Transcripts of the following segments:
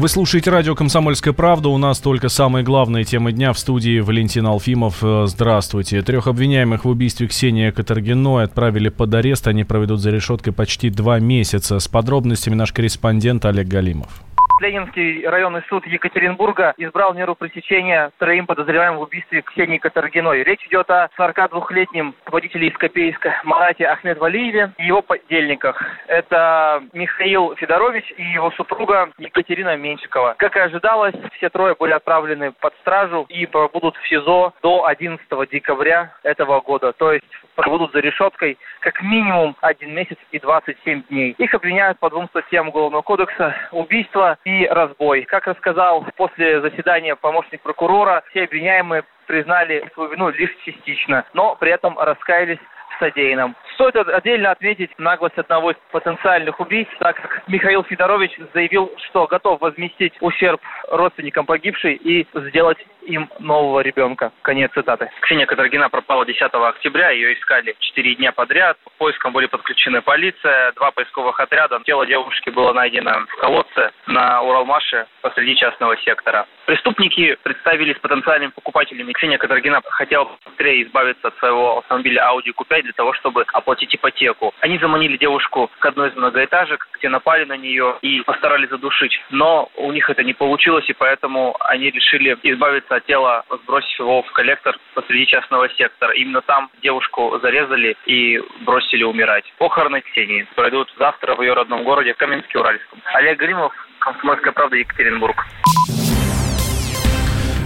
Вы слушаете радио «Комсомольская правда». У нас только самые главные темы дня в студии Валентин Алфимов. Э, здравствуйте. Трех обвиняемых в убийстве Ксении Катаргиной отправили под арест. Они проведут за решеткой почти два месяца. С подробностями наш корреспондент Олег Галимов. Ленинский районный суд Екатеринбурга избрал меру пресечения троим подозреваемым в убийстве Ксении Катаргиной. Речь идет о 42-летнем водителе из Копейска Марате Ахмед Валиеве и его подельниках. Это Михаил Федорович и его супруга Екатерина Меньшикова. Как и ожидалось, все трое были отправлены под стражу и пробудут в СИЗО до 11 декабря этого года. То есть пробудут за решеткой как минимум один месяц и 27 дней. Их обвиняют по двум статьям Уголовного кодекса – убийство и разбой. Как рассказал после заседания помощник прокурора, все обвиняемые признали свою вину лишь частично, но при этом раскаялись содеянном. Стоит отдельно отметить наглость одного из потенциальных убийц, так как Михаил Федорович заявил, что готов возместить ущерб родственникам погибшей и сделать им нового ребенка. Конец цитаты. Ксения Катаргина пропала 10 октября. Ее искали 4 дня подряд. К поискам были подключены полиция, два поисковых отряда. Тело девушки было найдено в колодце на Уралмаше посреди частного сектора. Преступники представились потенциальными покупателями. Ксения Катаргина хотела быстрее избавиться от своего автомобиля Audi Q5 для того, чтобы оплатить ипотеку. Они заманили девушку к одной из многоэтажек, где напали на нее и постарались задушить. Но у них это не получилось, и поэтому они решили избавиться от тела, сбросив его в коллектор посреди частного сектора. Именно там девушку зарезали и бросили умирать. Похороны Ксении пройдут завтра в ее родном городе Каменске-Уральском. Олег Гримов, Комсомольская правда, Екатеринбург.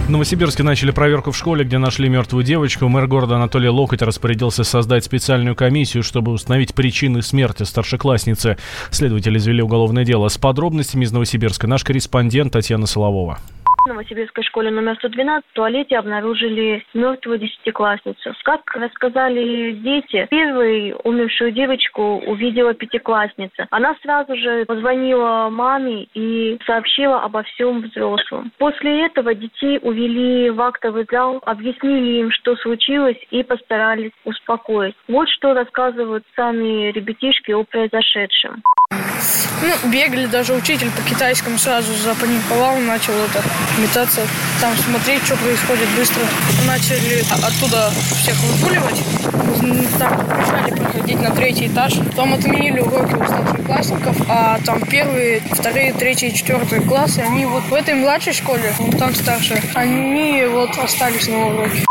В Новосибирске начали проверку в школе, где нашли мертвую девочку. Мэр города Анатолий Локоть распорядился создать специальную комиссию, чтобы установить причины смерти старшеклассницы. Следователи извели уголовное дело. С подробностями из Новосибирска наш корреспондент Татьяна Соловова. В Новосибирской школе номер 112 в туалете обнаружили мертвую десятиклассницу. Как рассказали дети, первой умершую девочку увидела пятиклассница. Она сразу же позвонила маме и сообщила обо всем взрослым. После этого детей увели в актовый зал, объяснили им, что случилось, и постарались успокоить. Вот что рассказывают сами ребятишки о произошедшем. Ну, бегали, даже учитель по китайскому сразу запаниковал, начал это метаться, там смотреть, что происходит быстро. Начали оттуда всех выпуливать. Так, побежали проходить на третий этаж. Потом отменили уроки у старшеклассников, а там первые, вторые, третьи, четвертые классы, они вот в этой младшей школе, там старше, они вот остались на уроке.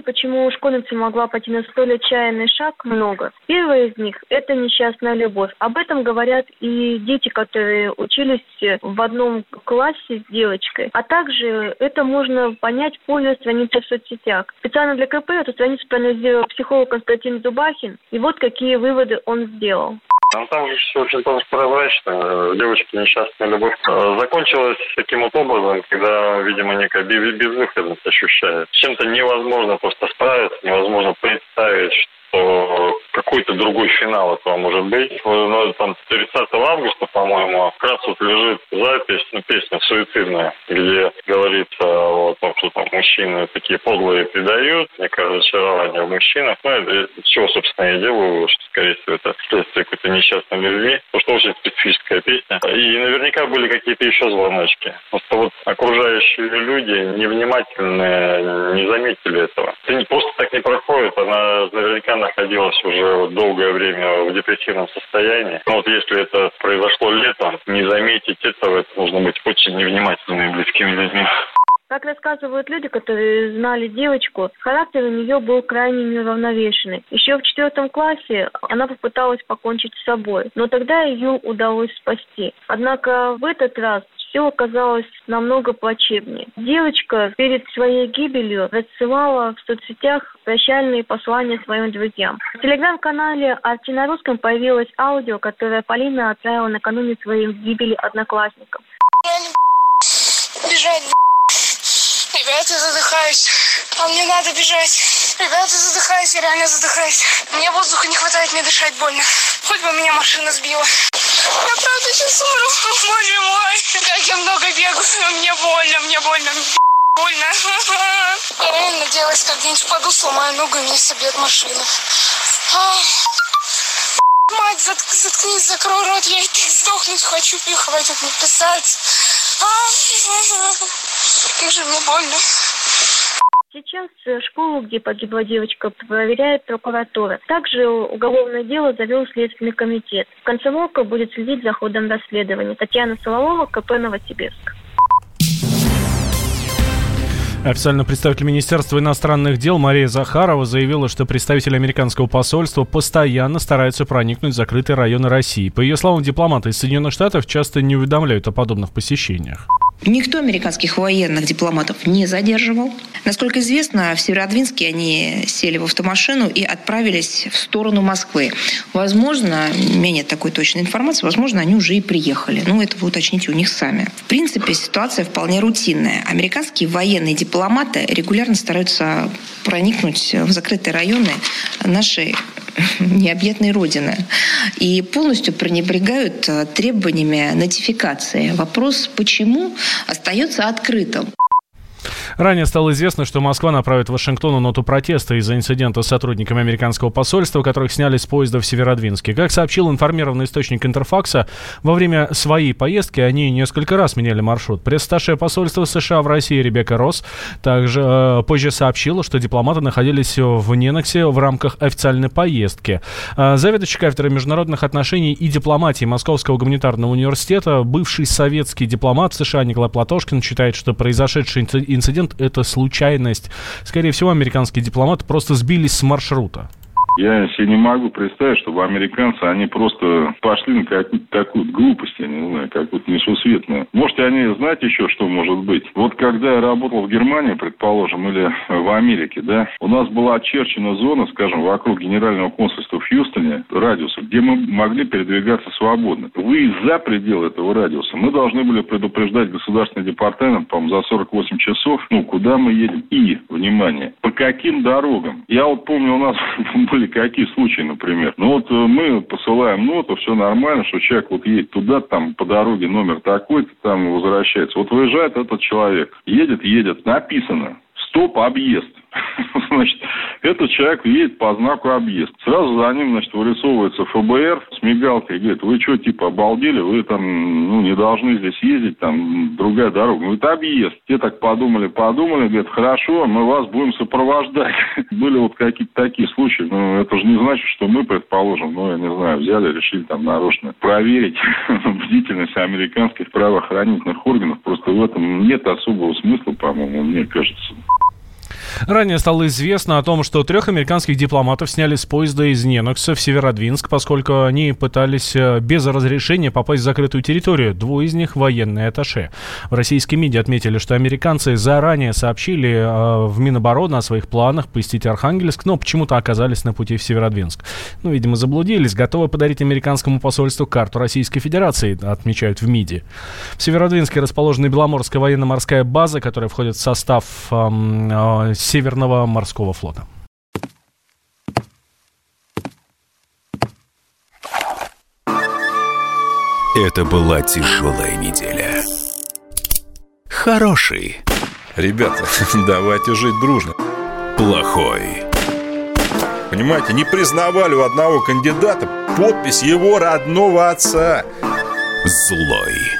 Версий, почему школьница могла пойти на столь отчаянный шаг, много. Первая из них – это несчастная любовь. Об этом говорят и дети, которые учились в одном классе с девочкой. А также это можно понять по ее странице в соцсетях. Специально для КП эту страницу проанализировал психолог Константин Зубахин. И вот какие выводы он сделал. Ну, там же все очень прозрачно. Девочки несчастная любовь э, закончилась таким вот образом, когда, видимо, некая безвыходность ощущает. С чем-то невозможно просто справиться, невозможно представить, что какой-то другой финал этого может быть. Ну, там 30 августа, по-моему, как раз вот лежит запись, ну, песня суицидная, где говорится о том, что там мужчины такие подлые предают, некое разочарование в мужчинах. Ну, это, чего, собственно, я делаю, что, скорее всего, это следствие какой-то несчастной любви, потому что очень специфическая песня. И наверняка были какие-то еще звоночки. Просто вот окружающие люди невнимательные не заметили этого. Это не просто так не проходит, она наверняка находилась уже долгое время в депрессивном состоянии. Но вот если это произошло летом, не заметить этого, это нужно быть очень невнимательными близкими людьми. Как рассказывают люди, которые знали девочку, характер у нее был крайне неуравновешенный. Еще в четвертом классе она попыталась покончить с собой, но тогда ее удалось спасти. Однако в этот раз все оказалось намного плачевнее. Девочка перед своей гибелью рассылала в соцсетях прощальные послания своим друзьям. В телеграм-канале «Арти на русском» появилось аудио, которое Полина отправила накануне своей гибели одноклассникам. Бежать, Ребята, задыхаюсь. А мне надо бежать. Ребята, задыхаюсь, я реально задыхаюсь. Мне воздуха не хватает, мне дышать больно. Хоть бы меня машина сбила. Я правда сейчас умру. Боже мой, как я много бегаю. Мне больно, мне больно. Больно. Я реально надеялась, как где-нибудь впаду, сломаю ногу и мне собьет машину. Мать, заткнись, закрой рот, я и так сдохнуть хочу, и хватит мне писать. Как же мне больно. Сейчас э, школу, где погибла девочка, проверяет прокуратура. Также уголовное дело завел Следственный комитет. Комсомолка будет следить за ходом расследования. Татьяна Соловова, КП Новосибирск. Официальный представитель Министерства иностранных дел Мария Захарова заявила, что представители американского посольства постоянно стараются проникнуть в закрытые районы России. По ее словам, дипломаты из Соединенных Штатов часто не уведомляют о подобных посещениях. Никто американских военных дипломатов не задерживал. Насколько известно, в Северодвинске они сели в автомашину и отправились в сторону Москвы. Возможно, у меня нет такой точной информации, возможно, они уже и приехали. Ну, это вы уточните у них сами. В принципе, ситуация вполне рутинная. Американские военные дипломаты регулярно стараются проникнуть в закрытые районы нашей необъятной родины и полностью пренебрегают э, требованиями нотификации. Вопрос «почему?» остается открытым. Ранее стало известно, что Москва направит Вашингтону ноту протеста из-за инцидента с сотрудниками американского посольства, которых сняли с поезда в Северодвинске. Как сообщил информированный источник Интерфакса, во время своей поездки они несколько раз меняли маршрут. Пресс-атташе посольства США в России Ребекка Росс также э, позже сообщила, что дипломаты находились в Неноксе в рамках официальной поездки. Э, заведующий кафедрой международных отношений и дипломатии Московского гуманитарного университета, бывший советский дипломат США Николай Платошкин считает, что произошедший инцидент это случайность. Скорее всего, американские дипломаты просто сбились с маршрута. Я себе не могу представить, чтобы американцы, они просто пошли на какую-то глупость, я не знаю, какую-то несусветную. Может, они знать еще, что может быть. Вот когда я работал в Германии, предположим, или в Америке, да, у нас была очерчена зона, скажем, вокруг генерального консульства в Хьюстоне, радиуса, где мы могли передвигаться свободно. Вы за пределы этого радиуса мы должны были предупреждать государственный департамент, по-моему, за 48 часов, ну, куда мы едем. И, внимание, по каким дорогам. Я вот помню, у нас были какие случаи, например. Ну вот э, мы посылаем ноту, все нормально, что человек вот едет туда, там по дороге номер такой-то, там возвращается. Вот выезжает этот человек, едет, едет, написано, стоп, объезд. Значит, этот человек едет по знаку объезд. Сразу за ним, значит, вырисовывается ФБР с мигалкой говорит, вы что, типа, обалдели, вы там, ну, не должны здесь ездить, там, другая дорога. Ну, это объезд. Те так подумали, подумали, говорят, хорошо, мы вас будем сопровождать. Были вот какие-то такие случаи, но это же не значит, что мы, предположим, ну, я не знаю, взяли, решили там нарочно проверить бдительность американских правоохранительных органов. Просто в этом нет особого смысла, по-моему, мне кажется. Ранее стало известно о том, что трех американских дипломатов сняли с поезда из Ненокса в Северодвинск, поскольку они пытались э, без разрешения попасть в закрытую территорию. Двое из них военные атташе. В российские медиа отметили, что американцы заранее сообщили э, в Минобороны о своих планах посетить Архангельск, но почему-то оказались на пути в Северодвинск. Ну, видимо, заблудились, готовы подарить американскому посольству карту Российской Федерации, отмечают в МИДе. В Северодвинске расположена Беломорская военно-морская база, которая входит в состав э, Северного морского флота. Это была тяжелая неделя. Хороший. Ребята, давайте жить дружно. Плохой. Понимаете, не признавали у одного кандидата подпись его родного отца. Злой.